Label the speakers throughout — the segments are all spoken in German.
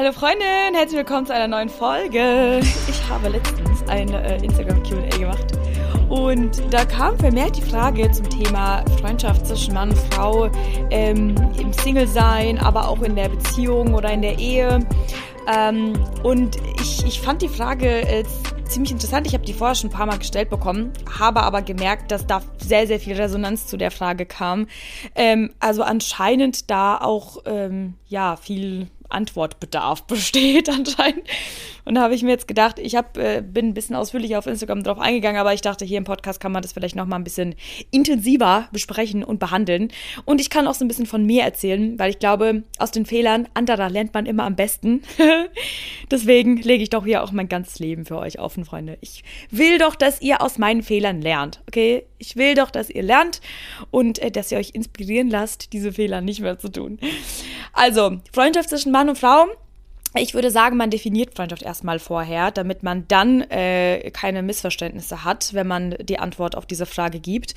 Speaker 1: Hallo Freundin, herzlich willkommen zu einer neuen Folge. Ich habe letztens ein äh, Instagram QA gemacht und da kam vermehrt die Frage zum Thema Freundschaft zwischen Mann und Frau ähm, im Single-Sein, aber auch in der Beziehung oder in der Ehe. Ähm, und ich, ich fand die Frage äh, ziemlich interessant. Ich habe die vorher schon ein paar Mal gestellt bekommen, habe aber gemerkt, dass da sehr, sehr viel Resonanz zu der Frage kam. Ähm, also anscheinend da auch ähm, ja viel Antwortbedarf besteht anscheinend. Und da habe ich mir jetzt gedacht, ich hab, äh, bin ein bisschen ausführlicher auf Instagram drauf eingegangen, aber ich dachte, hier im Podcast kann man das vielleicht noch mal ein bisschen intensiver besprechen und behandeln. Und ich kann auch so ein bisschen von mir erzählen, weil ich glaube, aus den Fehlern anderer lernt man immer am besten. Deswegen lege ich doch hier auch mein ganzes Leben für euch offen, Freunde. Ich will doch, dass ihr aus meinen Fehlern lernt, okay? Ich will doch, dass ihr lernt und äh, dass ihr euch inspirieren lasst, diese Fehler nicht mehr zu tun. Also, Freundschaft zwischen Mann und Frau. Ich würde sagen, man definiert Freundschaft erstmal vorher, damit man dann äh, keine Missverständnisse hat, wenn man die Antwort auf diese Frage gibt.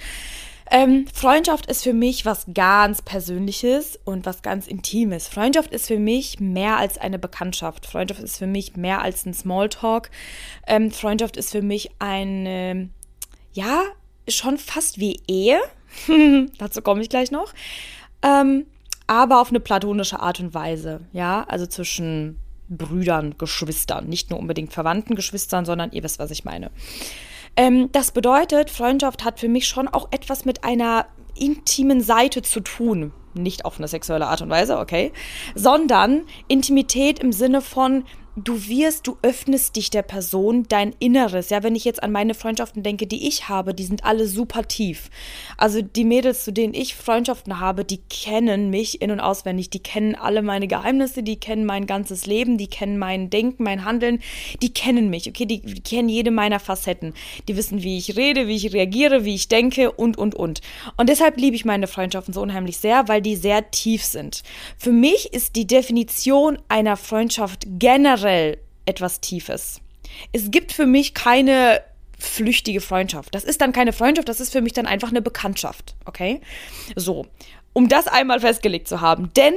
Speaker 1: Ähm, Freundschaft ist für mich was ganz Persönliches und was ganz Intimes. Freundschaft ist für mich mehr als eine Bekanntschaft. Freundschaft ist für mich mehr als ein Smalltalk. Ähm, Freundschaft ist für mich eine, ja, schon fast wie Ehe. Dazu komme ich gleich noch. Ähm, aber auf eine platonische Art und Weise, ja, also zwischen Brüdern, Geschwistern, nicht nur unbedingt verwandten Geschwistern, sondern ihr wisst, was ich meine. Ähm, das bedeutet, Freundschaft hat für mich schon auch etwas mit einer intimen Seite zu tun. Nicht auf eine sexuelle Art und Weise, okay, sondern Intimität im Sinne von, du wirst, du öffnest dich der Person, dein Inneres. Ja, wenn ich jetzt an meine Freundschaften denke, die ich habe, die sind alle super tief. Also die Mädels, zu denen ich Freundschaften habe, die kennen mich in- und auswendig. Die kennen alle meine Geheimnisse, die kennen mein ganzes Leben, die kennen mein Denken, mein Handeln. Die kennen mich, okay? Die, die kennen jede meiner Facetten. Die wissen, wie ich rede, wie ich reagiere, wie ich denke und, und, und. Und deshalb liebe ich meine Freundschaften so unheimlich sehr, weil die sehr tief sind. Für mich ist die Definition einer Freundschaft generell generell etwas Tiefes. Es gibt für mich keine flüchtige Freundschaft. Das ist dann keine Freundschaft, das ist für mich dann einfach eine Bekanntschaft. Okay? So, um das einmal festgelegt zu haben. Denn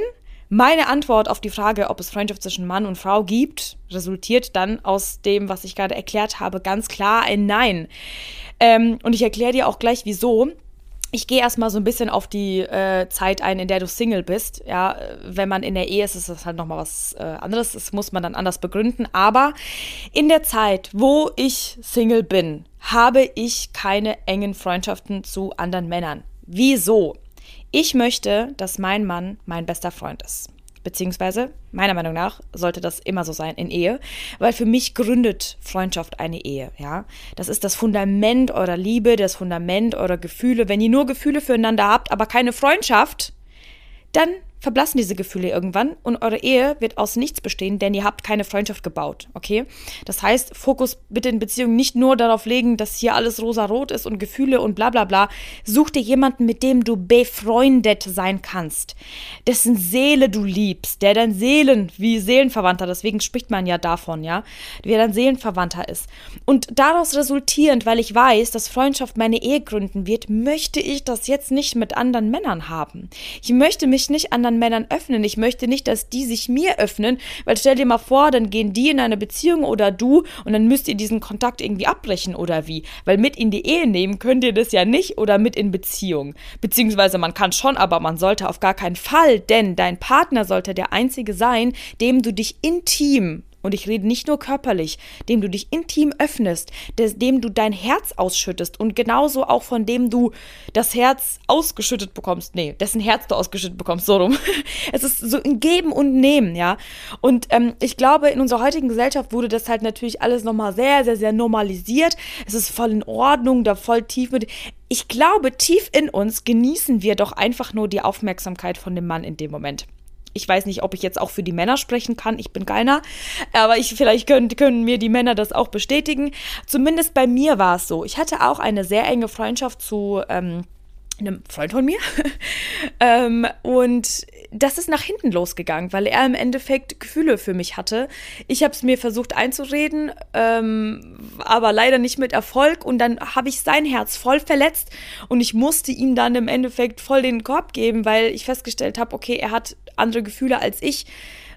Speaker 1: meine Antwort auf die Frage, ob es Freundschaft zwischen Mann und Frau gibt, resultiert dann aus dem, was ich gerade erklärt habe, ganz klar ein Nein. Ähm, und ich erkläre dir auch gleich, wieso ich gehe erstmal so ein bisschen auf die äh, Zeit ein, in der du Single bist. Ja, wenn man in der Ehe ist, ist das halt nochmal was äh, anderes. Das muss man dann anders begründen. Aber in der Zeit, wo ich Single bin, habe ich keine engen Freundschaften zu anderen Männern. Wieso? Ich möchte, dass mein Mann mein bester Freund ist beziehungsweise meiner Meinung nach sollte das immer so sein in Ehe, weil für mich gründet Freundschaft eine Ehe, ja. Das ist das Fundament eurer Liebe, das Fundament eurer Gefühle. Wenn ihr nur Gefühle füreinander habt, aber keine Freundschaft, dann verblassen diese Gefühle irgendwann und eure Ehe wird aus nichts bestehen, denn ihr habt keine Freundschaft gebaut, okay? Das heißt, Fokus bitte in Beziehungen nicht nur darauf legen, dass hier alles rosa-rot ist und Gefühle und bla bla bla. Such dir jemanden, mit dem du befreundet sein kannst, dessen Seele du liebst, der dein Seelen, wie Seelenverwandter, deswegen spricht man ja davon, ja, wer dein Seelenverwandter ist. Und daraus resultierend, weil ich weiß, dass Freundschaft meine Ehe gründen wird, möchte ich das jetzt nicht mit anderen Männern haben. Ich möchte mich nicht anderen anderen Männern öffnen. Ich möchte nicht, dass die sich mir öffnen, weil stell dir mal vor, dann gehen die in eine Beziehung oder du und dann müsst ihr diesen Kontakt irgendwie abbrechen oder wie. Weil mit in die Ehe nehmen könnt ihr das ja nicht oder mit in Beziehung. Beziehungsweise man kann schon, aber man sollte auf gar keinen Fall, denn dein Partner sollte der einzige sein, dem du dich intim und ich rede nicht nur körperlich, dem du dich intim öffnest, des, dem du dein Herz ausschüttest und genauso auch von dem du das Herz ausgeschüttet bekommst. Nee, dessen Herz du ausgeschüttet bekommst, so rum. Es ist so ein Geben und Nehmen, ja. Und ähm, ich glaube, in unserer heutigen Gesellschaft wurde das halt natürlich alles nochmal sehr, sehr, sehr normalisiert. Es ist voll in Ordnung, da voll tief mit. Ich glaube, tief in uns genießen wir doch einfach nur die Aufmerksamkeit von dem Mann in dem Moment. Ich weiß nicht, ob ich jetzt auch für die Männer sprechen kann. Ich bin keiner. Aber ich, vielleicht können, können mir die Männer das auch bestätigen. Zumindest bei mir war es so. Ich hatte auch eine sehr enge Freundschaft zu ähm, einem Freund von mir. ähm, und das ist nach hinten losgegangen, weil er im Endeffekt Gefühle für mich hatte. Ich habe es mir versucht einzureden, ähm, aber leider nicht mit Erfolg. Und dann habe ich sein Herz voll verletzt und ich musste ihm dann im Endeffekt voll den Korb geben, weil ich festgestellt habe, okay, er hat andere Gefühle als ich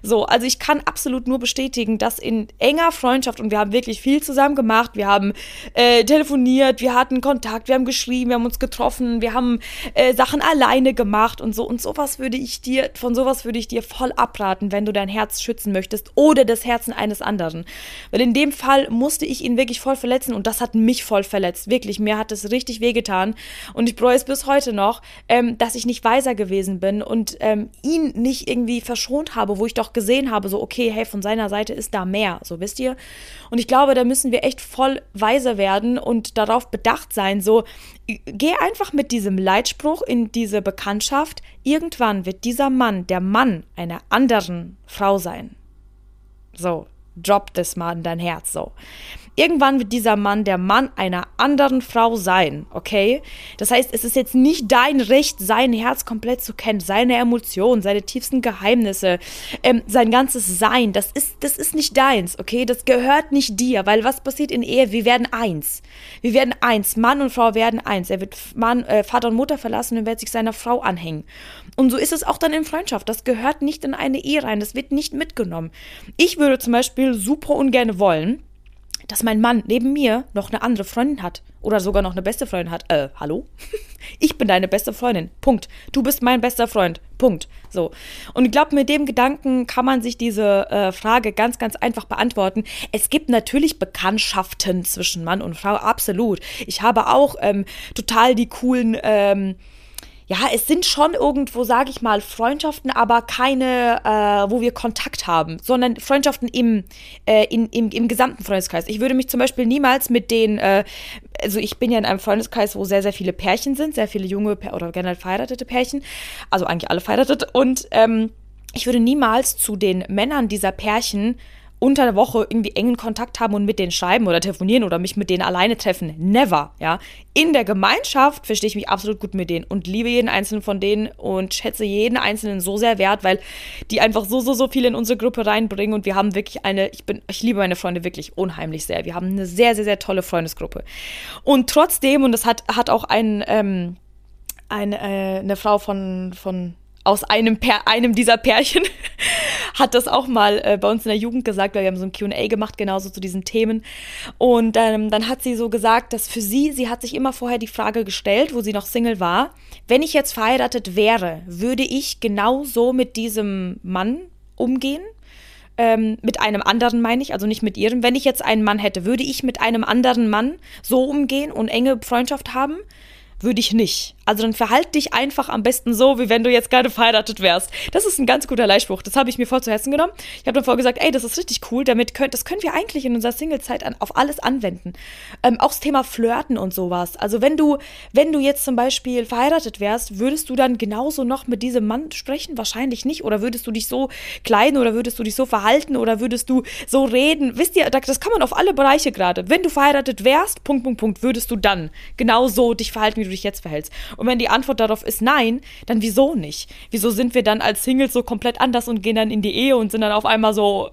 Speaker 1: So, also ich kann absolut nur bestätigen, dass in enger Freundschaft und wir haben wirklich viel zusammen gemacht, wir haben äh, telefoniert, wir hatten Kontakt, wir haben geschrieben, wir haben uns getroffen, wir haben äh, Sachen alleine gemacht und so und sowas würde ich dir, von sowas würde ich dir voll abraten, wenn du dein Herz schützen möchtest oder das Herzen eines anderen. Weil in dem Fall musste ich ihn wirklich voll verletzen und das hat mich voll verletzt. Wirklich, mir hat es richtig wehgetan und ich bereue es bis heute noch, ähm, dass ich nicht weiser gewesen bin und ähm, ihn nicht irgendwie verschont habe, wo ich doch gesehen habe, so, okay, hey, von seiner Seite ist da mehr, so wisst ihr? Und ich glaube, da müssen wir echt voll weiser werden und darauf bedacht sein, so, geh einfach mit diesem Leitspruch in diese Bekanntschaft. Irgendwann wird dieser Mann der Mann einer anderen Frau sein. So, drop das mal in dein Herz, so. Irgendwann wird dieser Mann der Mann einer anderen Frau sein, okay? Das heißt, es ist jetzt nicht dein Recht, sein Herz komplett zu kennen, seine Emotionen, seine tiefsten Geheimnisse, ähm, sein ganzes Sein. Das ist, das ist nicht deins, okay? Das gehört nicht dir, weil was passiert in Ehe? Wir werden eins. Wir werden eins. Mann und Frau werden eins. Er wird Mann, äh, Vater und Mutter verlassen und wird sich seiner Frau anhängen. Und so ist es auch dann in Freundschaft. Das gehört nicht in eine Ehe rein. Das wird nicht mitgenommen. Ich würde zum Beispiel super ungern wollen, dass mein Mann neben mir noch eine andere Freundin hat oder sogar noch eine beste Freundin hat. Äh, hallo? Ich bin deine beste Freundin. Punkt. Du bist mein bester Freund. Punkt. So. Und ich glaube, mit dem Gedanken kann man sich diese äh, Frage ganz, ganz einfach beantworten. Es gibt natürlich Bekanntschaften zwischen Mann und Frau, absolut. Ich habe auch ähm, total die coolen ähm, ja, es sind schon irgendwo, sage ich mal, Freundschaften, aber keine, äh, wo wir Kontakt haben, sondern Freundschaften im, äh, in, im, im gesamten Freundeskreis. Ich würde mich zum Beispiel niemals mit den, äh, also ich bin ja in einem Freundeskreis, wo sehr, sehr viele Pärchen sind, sehr viele junge oder generell verheiratete Pärchen, also eigentlich alle verheiratet und ähm, ich würde niemals zu den Männern dieser Pärchen unter der Woche irgendwie engen Kontakt haben und mit denen schreiben oder telefonieren oder mich mit denen alleine treffen. Never, ja. In der Gemeinschaft verstehe ich mich absolut gut mit denen und liebe jeden einzelnen von denen und schätze jeden einzelnen so sehr wert, weil die einfach so, so, so viel in unsere Gruppe reinbringen und wir haben wirklich eine, ich bin, ich liebe meine Freunde wirklich unheimlich sehr. Wir haben eine sehr, sehr, sehr tolle Freundesgruppe. Und trotzdem, und das hat, hat auch ein, ähm, ein, äh, eine Frau von, von aus einem, Pär, einem dieser Pärchen hat das auch mal äh, bei uns in der Jugend gesagt, weil wir haben so ein QA gemacht, genauso zu diesen Themen. Und ähm, dann hat sie so gesagt, dass für sie, sie hat sich immer vorher die Frage gestellt, wo sie noch Single war, wenn ich jetzt verheiratet wäre, würde ich genauso mit diesem Mann umgehen? Ähm, mit einem anderen meine ich, also nicht mit ihrem. Wenn ich jetzt einen Mann hätte, würde ich mit einem anderen Mann so umgehen und enge Freundschaft haben? Würde ich nicht. Also dann verhalt dich einfach am besten so, wie wenn du jetzt gerade verheiratet wärst. Das ist ein ganz guter Leitspruch. Das habe ich mir voll zu Hessen genommen. Ich habe dann vorher gesagt, ey, das ist richtig cool. Damit könnt, das können wir eigentlich in unserer Singlezeit auf alles anwenden. Ähm, auch das Thema Flirten und sowas. Also wenn du, wenn du jetzt zum Beispiel verheiratet wärst, würdest du dann genauso noch mit diesem Mann sprechen? Wahrscheinlich nicht. Oder würdest du dich so kleiden oder würdest du dich so verhalten oder würdest du so reden? Wisst ihr, das kann man auf alle Bereiche gerade. Wenn du verheiratet wärst, Punkt, Punkt, Punkt, würdest du dann genauso dich verhalten, wie du dich jetzt verhältst. Und wenn die Antwort darauf ist nein, dann wieso nicht? Wieso sind wir dann als Singles so komplett anders und gehen dann in die Ehe und sind dann auf einmal so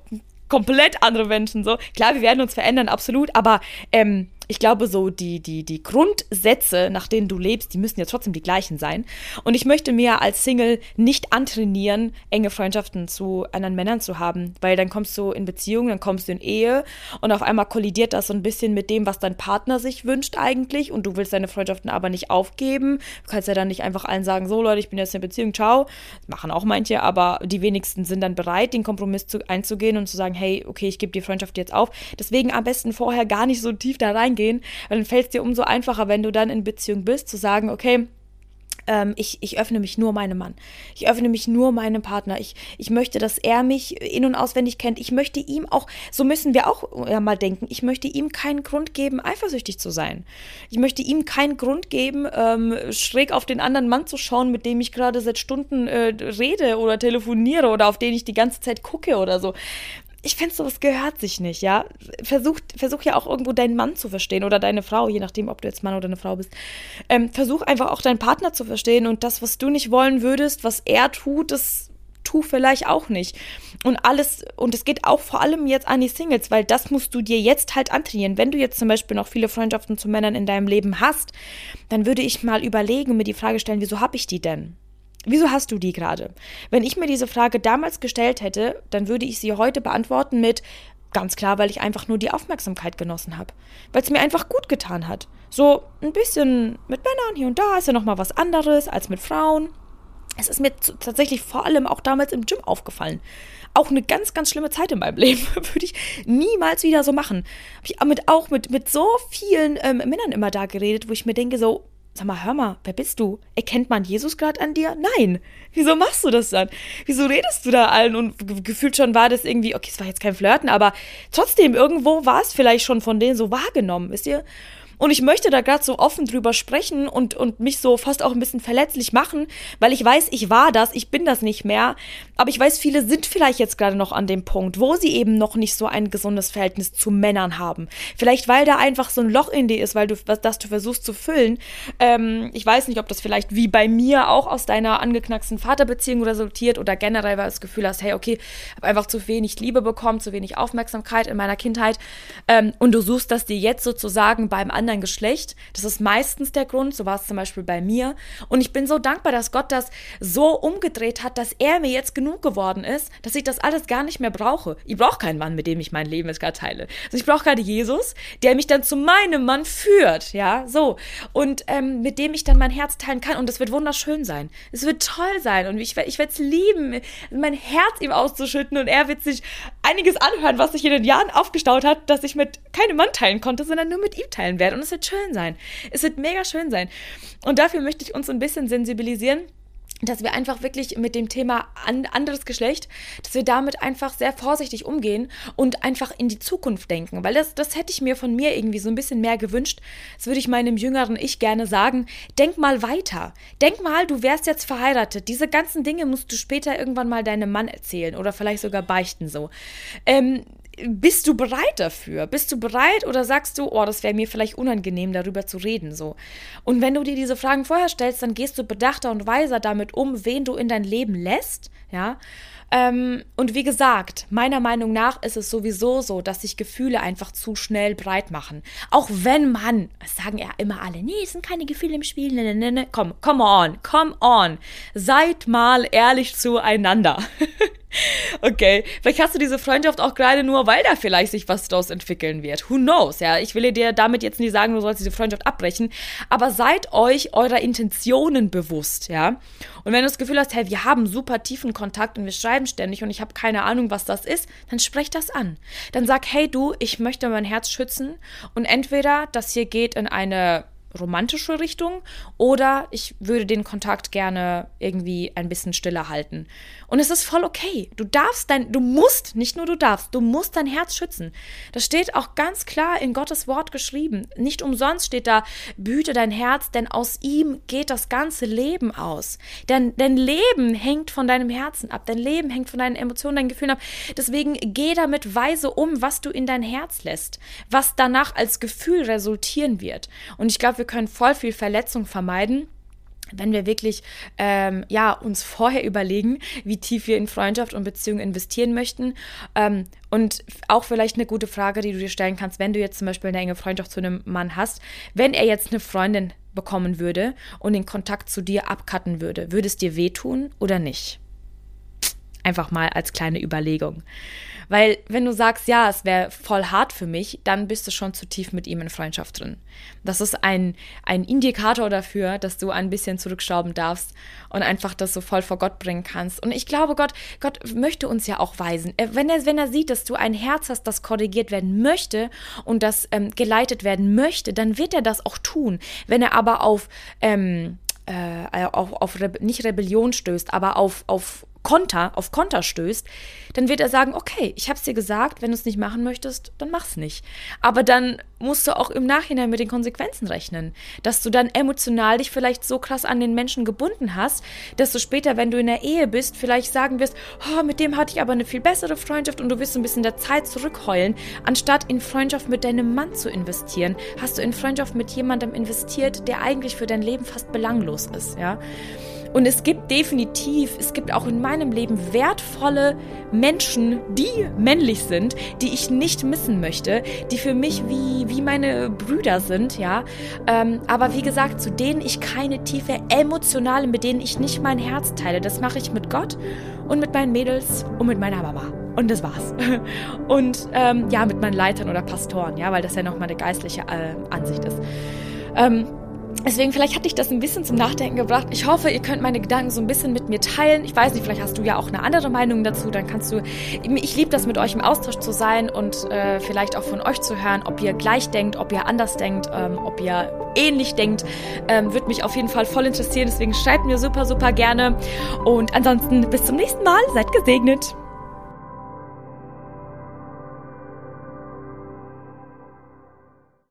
Speaker 1: komplett andere Menschen so? Klar, wir werden uns verändern, absolut, aber ähm, ich glaube, so die, die, die Grundsätze, nach denen du lebst, die müssen ja trotzdem die gleichen sein. Und ich möchte mir als Single nicht antrainieren, enge Freundschaften zu anderen Männern zu haben, weil dann kommst du in Beziehung, dann kommst du in Ehe und auf einmal kollidiert das so ein bisschen mit dem, was dein Partner sich wünscht eigentlich und du willst deine Freundschaften aber nicht aufgeben. Du kannst ja dann nicht einfach allen sagen, so Leute, ich bin jetzt in Beziehung, ciao. Das machen auch manche, aber die wenigsten sind dann bereit, den Kompromiss zu, einzugehen und zu sagen, hey, okay, ich gebe die Freundschaft jetzt auf. Deswegen am besten vorher gar nicht so tief da rein eingehen. Und dann fällt es dir umso einfacher, wenn du dann in Beziehung bist, zu sagen, okay, ähm, ich, ich öffne mich nur meinem Mann. Ich öffne mich nur meinem Partner. Ich, ich möchte, dass er mich in- und auswendig kennt. Ich möchte ihm auch, so müssen wir auch ja, mal denken, ich möchte ihm keinen Grund geben, eifersüchtig zu sein. Ich möchte ihm keinen Grund geben, ähm, schräg auf den anderen Mann zu schauen, mit dem ich gerade seit Stunden äh, rede oder telefoniere oder auf den ich die ganze Zeit gucke oder so ich finde, sowas gehört sich nicht, ja. Versuch, versuch ja auch irgendwo deinen Mann zu verstehen oder deine Frau, je nachdem, ob du jetzt Mann oder eine Frau bist. Ähm, versuch einfach auch deinen Partner zu verstehen und das, was du nicht wollen würdest, was er tut, das tu vielleicht auch nicht. Und alles, und es geht auch vor allem jetzt an die Singles, weil das musst du dir jetzt halt antrainieren. Wenn du jetzt zum Beispiel noch viele Freundschaften zu Männern in deinem Leben hast, dann würde ich mal überlegen und mir die Frage stellen, wieso habe ich die denn? Wieso hast du die gerade? Wenn ich mir diese Frage damals gestellt hätte, dann würde ich sie heute beantworten mit ganz klar, weil ich einfach nur die Aufmerksamkeit genossen habe. Weil es mir einfach gut getan hat. So ein bisschen mit Männern hier und da ist ja nochmal was anderes als mit Frauen. Es ist mir tatsächlich vor allem auch damals im Gym aufgefallen. Auch eine ganz, ganz schlimme Zeit in meinem Leben. Würde ich niemals wieder so machen. Habe ich auch mit, mit so vielen ähm, Männern immer da geredet, wo ich mir denke, so, Sag mal, hör mal, wer bist du? Erkennt man Jesus gerade an dir? Nein. Wieso machst du das dann? Wieso redest du da allen? Und gefühlt schon war das irgendwie, okay, es war jetzt kein Flirten, aber trotzdem, irgendwo war es vielleicht schon von denen so wahrgenommen, wisst ihr? Und ich möchte da gerade so offen drüber sprechen und, und mich so fast auch ein bisschen verletzlich machen, weil ich weiß, ich war das, ich bin das nicht mehr. Aber ich weiß, viele sind vielleicht jetzt gerade noch an dem Punkt, wo sie eben noch nicht so ein gesundes Verhältnis zu Männern haben. Vielleicht, weil da einfach so ein Loch in dir ist, weil du das du versuchst zu füllen. Ähm, ich weiß nicht, ob das vielleicht wie bei mir auch aus deiner angeknacksten Vaterbeziehung resultiert oder generell, weil du das Gefühl hast, hey, okay, habe einfach zu wenig Liebe bekommen, zu wenig Aufmerksamkeit in meiner Kindheit. Ähm, und du suchst das dir jetzt sozusagen beim anderen anderen Geschlecht. Das ist meistens der Grund, so war es zum Beispiel bei mir. Und ich bin so dankbar, dass Gott das so umgedreht hat, dass er mir jetzt genug geworden ist, dass ich das alles gar nicht mehr brauche. Ich brauche keinen Mann, mit dem ich mein Leben jetzt gerade teile. Also ich brauche gerade Jesus, der mich dann zu meinem Mann führt, ja, so. Und ähm, mit dem ich dann mein Herz teilen kann. Und das wird wunderschön sein. Es wird toll sein. Und ich, ich werde es lieben, mein Herz ihm auszuschütten. Und er wird sich einiges anhören, was sich in den Jahren aufgestaut hat, dass ich mit keinem Mann teilen konnte, sondern nur mit ihm teilen werde und es wird schön sein. Es wird mega schön sein. Und dafür möchte ich uns ein bisschen sensibilisieren dass wir einfach wirklich mit dem Thema an, anderes Geschlecht, dass wir damit einfach sehr vorsichtig umgehen und einfach in die Zukunft denken, weil das, das hätte ich mir von mir irgendwie so ein bisschen mehr gewünscht. Das würde ich meinem jüngeren Ich gerne sagen. Denk mal weiter. Denk mal, du wärst jetzt verheiratet. Diese ganzen Dinge musst du später irgendwann mal deinem Mann erzählen oder vielleicht sogar beichten so. Ähm, bist du bereit dafür? Bist du bereit oder sagst du, oh, das wäre mir vielleicht unangenehm, darüber zu reden, so? Und wenn du dir diese Fragen vorher stellst, dann gehst du bedachter und weiser damit um, wen du in dein Leben lässt, ja? Ähm, und wie gesagt, meiner Meinung nach ist es sowieso so, dass sich Gefühle einfach zu schnell breit machen. Auch wenn man, sagen ja immer alle, nee, es sind keine Gefühle im Spiel, ne, ne, ne, ne. Komm, come on, come on. Seid mal ehrlich zueinander. Okay, vielleicht hast du diese Freundschaft auch gerade nur, weil da vielleicht sich was draus entwickeln wird. Who knows? Ja, ich will dir damit jetzt nicht sagen, du sollst diese Freundschaft abbrechen, aber seid euch eurer Intentionen bewusst, ja. Und wenn du das Gefühl hast, hey, wir haben super tiefen Kontakt und wir schreiben ständig und ich habe keine Ahnung, was das ist, dann sprech das an. Dann sag, hey du, ich möchte mein Herz schützen und entweder das hier geht in eine romantische Richtung oder ich würde den Kontakt gerne irgendwie ein bisschen stiller halten. Und es ist voll okay. Du darfst dein, du musst, nicht nur du darfst, du musst dein Herz schützen. Das steht auch ganz klar in Gottes Wort geschrieben. Nicht umsonst steht da, behüte dein Herz, denn aus ihm geht das ganze Leben aus. Denn dein Leben hängt von deinem Herzen ab. Dein Leben hängt von deinen Emotionen, deinen Gefühlen ab. Deswegen geh damit weise um, was du in dein Herz lässt, was danach als Gefühl resultieren wird. Und ich glaube, wir können voll viel Verletzung vermeiden wenn wir wirklich ähm, ja uns vorher überlegen, wie tief wir in Freundschaft und Beziehung investieren möchten ähm, und auch vielleicht eine gute Frage, die du dir stellen kannst, wenn du jetzt zum Beispiel eine enge Freundschaft zu einem Mann hast, wenn er jetzt eine Freundin bekommen würde und den Kontakt zu dir abcutten würde, würde es dir wehtun oder nicht? Einfach mal als kleine Überlegung. Weil wenn du sagst, ja, es wäre voll hart für mich, dann bist du schon zu tief mit ihm in Freundschaft drin. Das ist ein, ein Indikator dafür, dass du ein bisschen zurückschrauben darfst und einfach das so voll vor Gott bringen kannst. Und ich glaube, Gott, Gott möchte uns ja auch weisen. Wenn er, wenn er sieht, dass du ein Herz hast, das korrigiert werden möchte und das ähm, geleitet werden möchte, dann wird er das auch tun. Wenn er aber auf ähm, äh, auf, auf Re nicht Rebellion stößt, aber auf, auf Konter, auf Konter stößt, dann wird er sagen, okay, ich habe es dir gesagt, wenn du es nicht machen möchtest, dann mach's nicht. Aber dann musst du auch im Nachhinein mit den Konsequenzen rechnen, dass du dann emotional dich vielleicht so krass an den Menschen gebunden hast, dass du später, wenn du in der Ehe bist, vielleicht sagen wirst, oh, mit dem hatte ich aber eine viel bessere Freundschaft und du wirst ein bisschen der Zeit zurückheulen, anstatt in Freundschaft mit deinem Mann zu investieren, hast du in Freundschaft mit jemandem investiert, der eigentlich für dein Leben fast belanglos ist, ja? Und es gibt definitiv, es gibt auch in meinem Leben wertvolle Menschen, die männlich sind, die ich nicht missen möchte, die für mich wie, wie meine Brüder sind, ja. Ähm, aber wie gesagt, zu denen ich keine tiefe emotionale, mit denen ich nicht mein Herz teile. Das mache ich mit Gott und mit meinen Mädels und mit meiner Mama. Und das war's. Und ähm, ja, mit meinen Leitern oder Pastoren, ja, weil das ja nochmal eine geistliche äh, Ansicht ist. Ähm, Deswegen, vielleicht hat dich das ein bisschen zum Nachdenken gebracht. Ich hoffe, ihr könnt meine Gedanken so ein bisschen mit mir teilen. Ich weiß nicht, vielleicht hast du ja auch eine andere Meinung dazu. Dann kannst du. Ich liebe das, mit euch im Austausch zu sein und äh, vielleicht auch von euch zu hören, ob ihr gleich denkt, ob ihr anders denkt, ähm, ob ihr ähnlich denkt. Ähm, Würde mich auf jeden Fall voll interessieren. Deswegen schreibt mir super, super gerne. Und ansonsten bis zum nächsten Mal. Seid gesegnet.